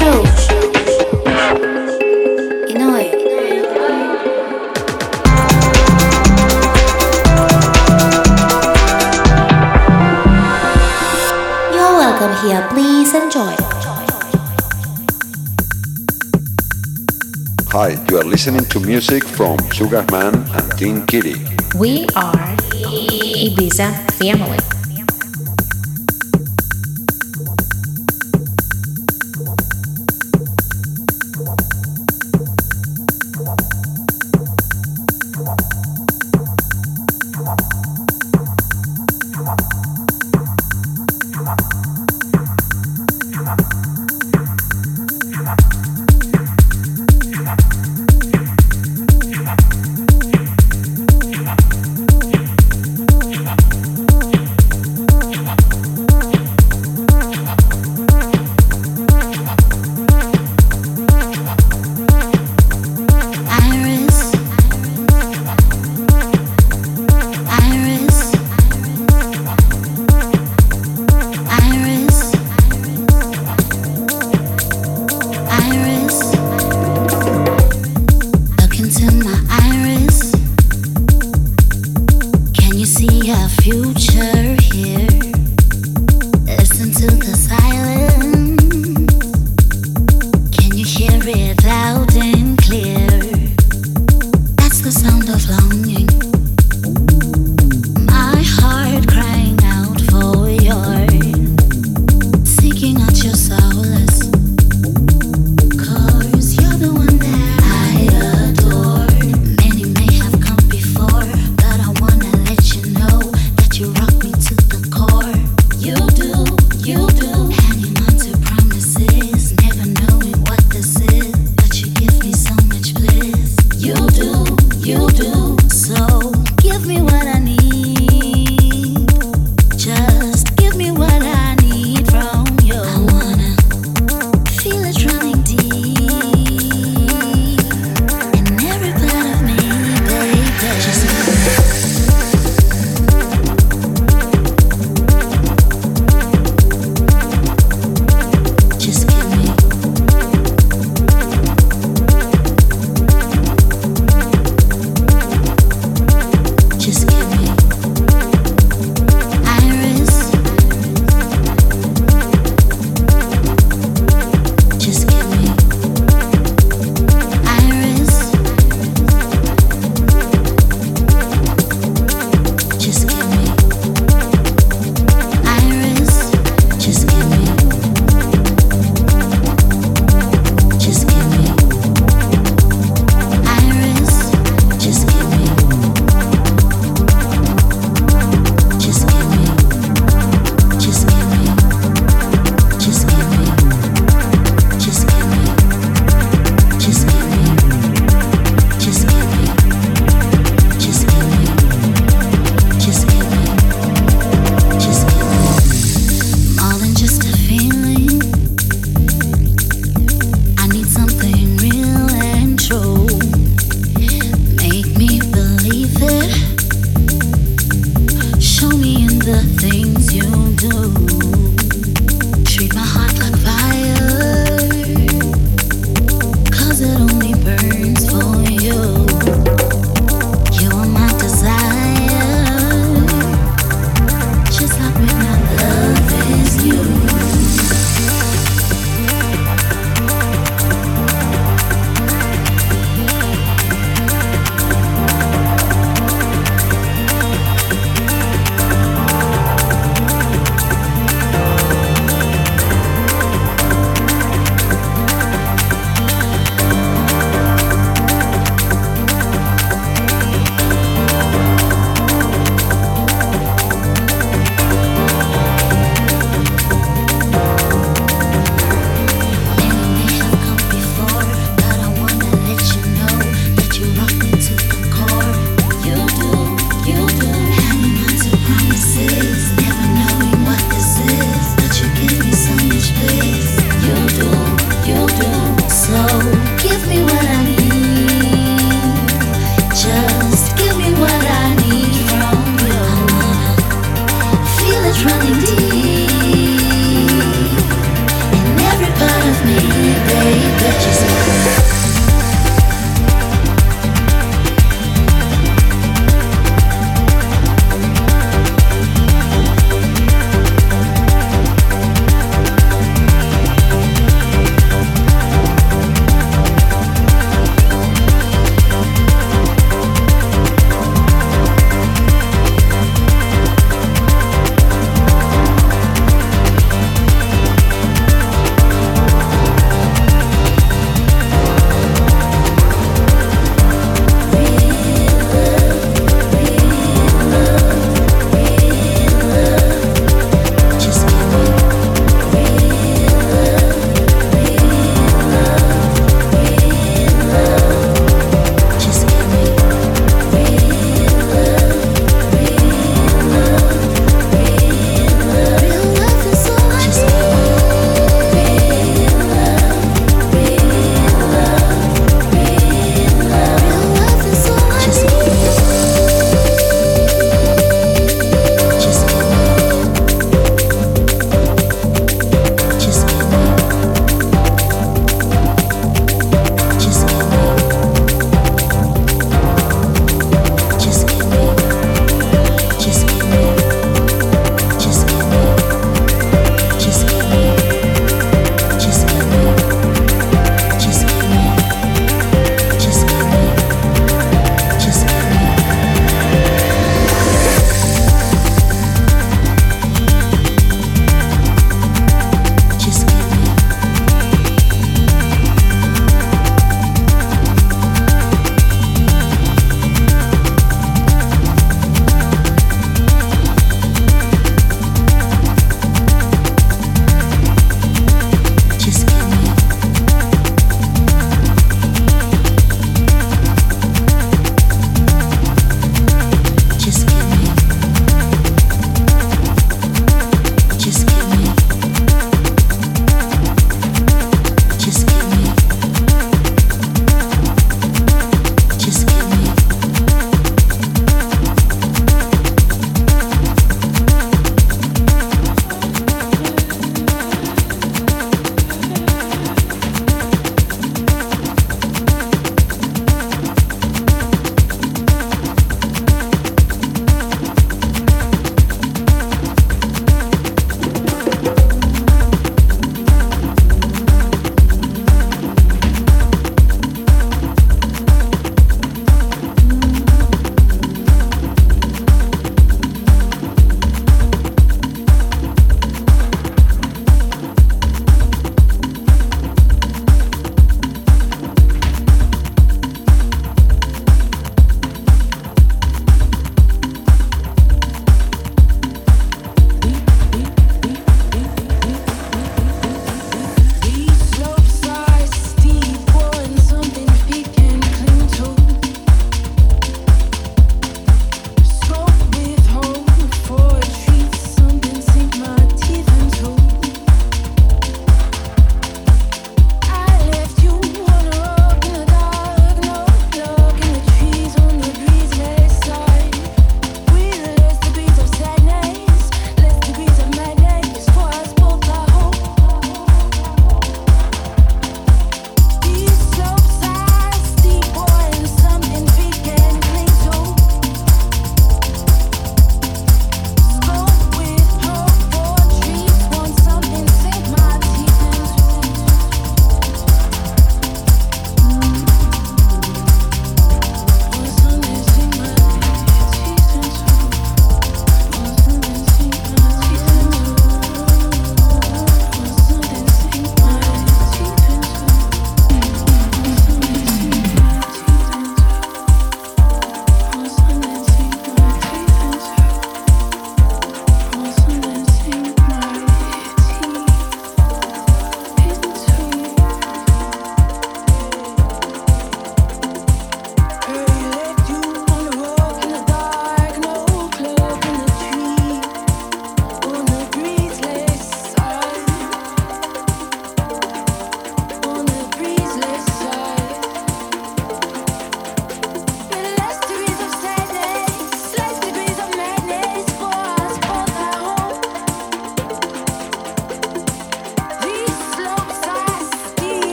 You're welcome here. Please enjoy. Hi, you are listening to music from Sugarman and Teen Kitty. We are Ibiza Family.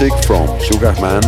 Music from Sugarman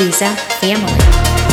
Ibiza Family.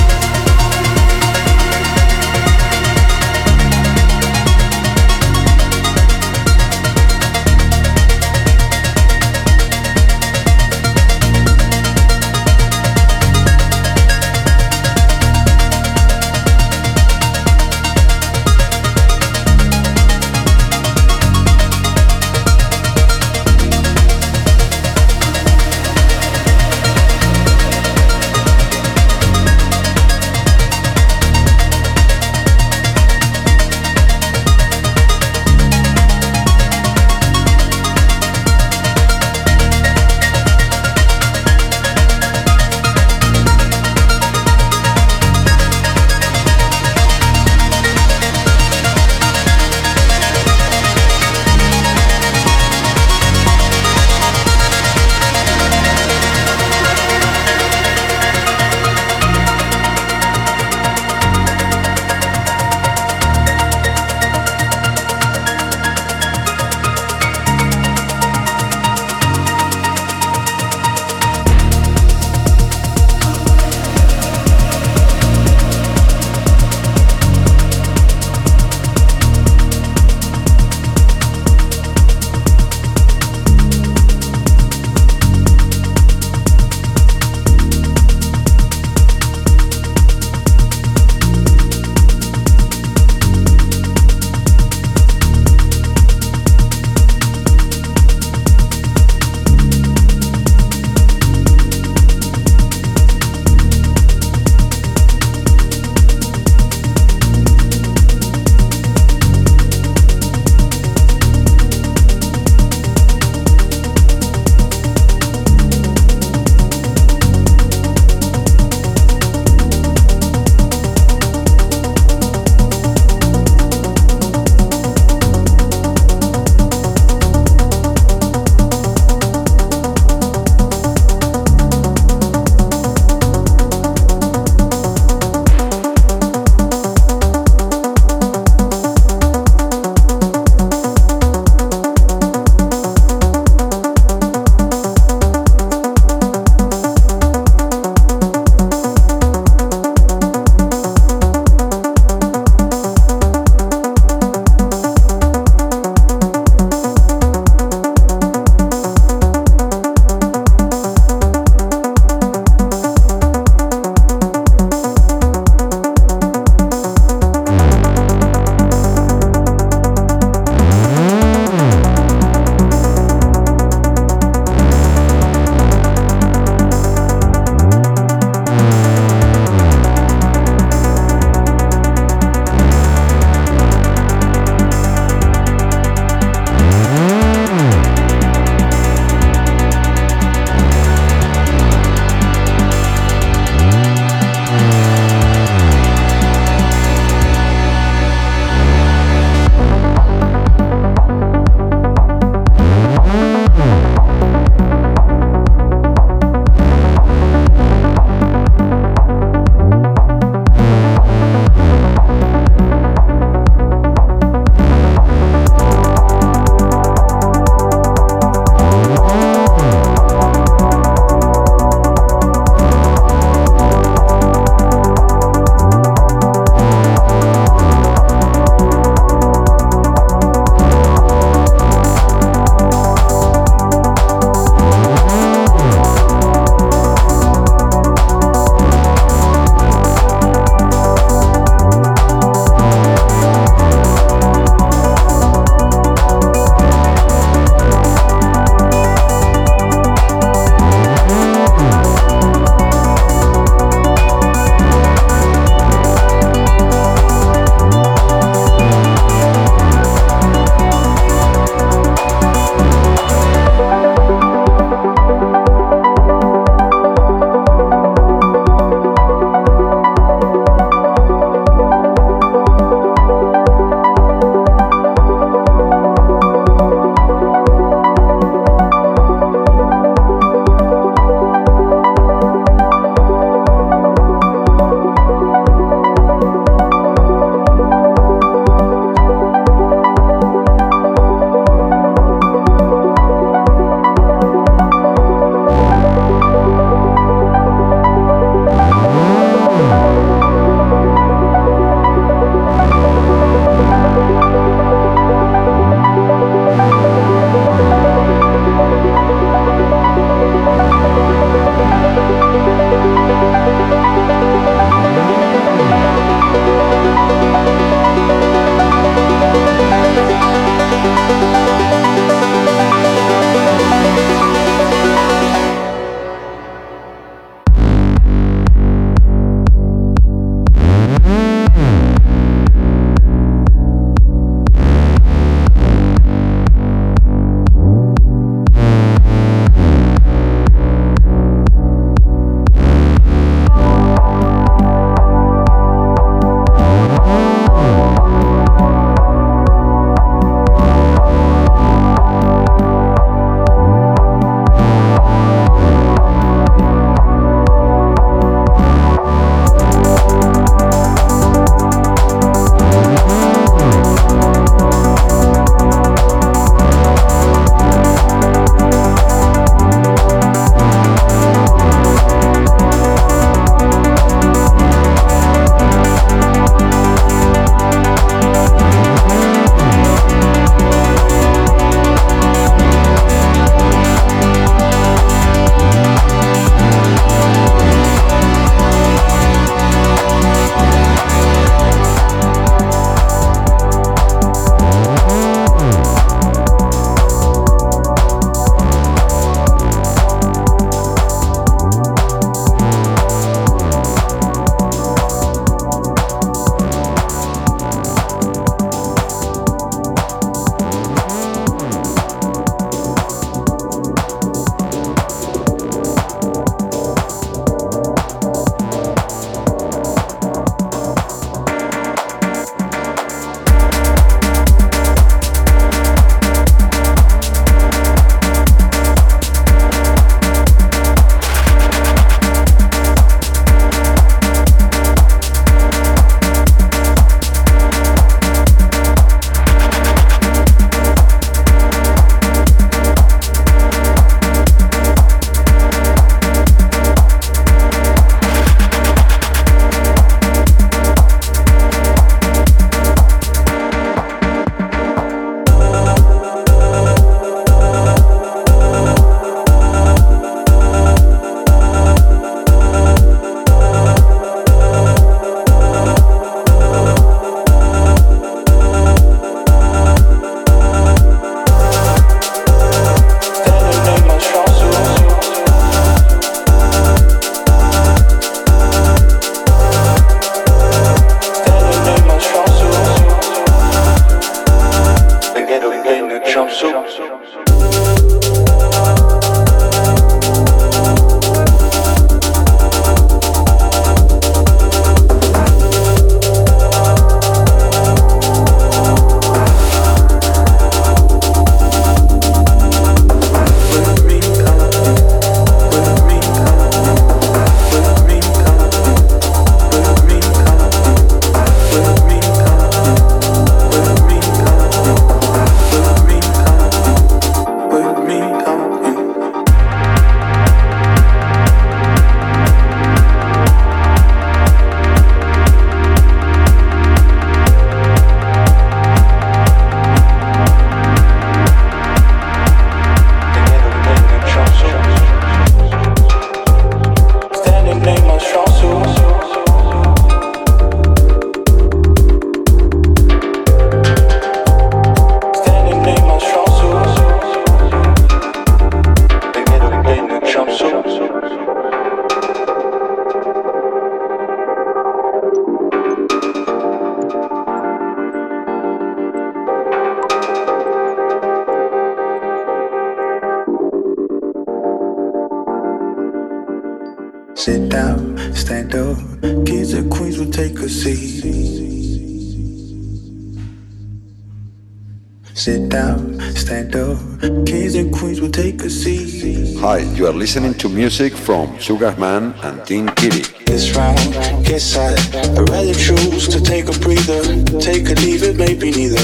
Music from Sugarman and Team Kitty. This round, guess I, I'd rather choose to take a breather. Take a leave it, maybe neither.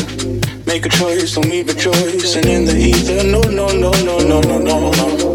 Make a choice, don't leave a choice. And in the ether, no, no, no, no, no, no, no, no.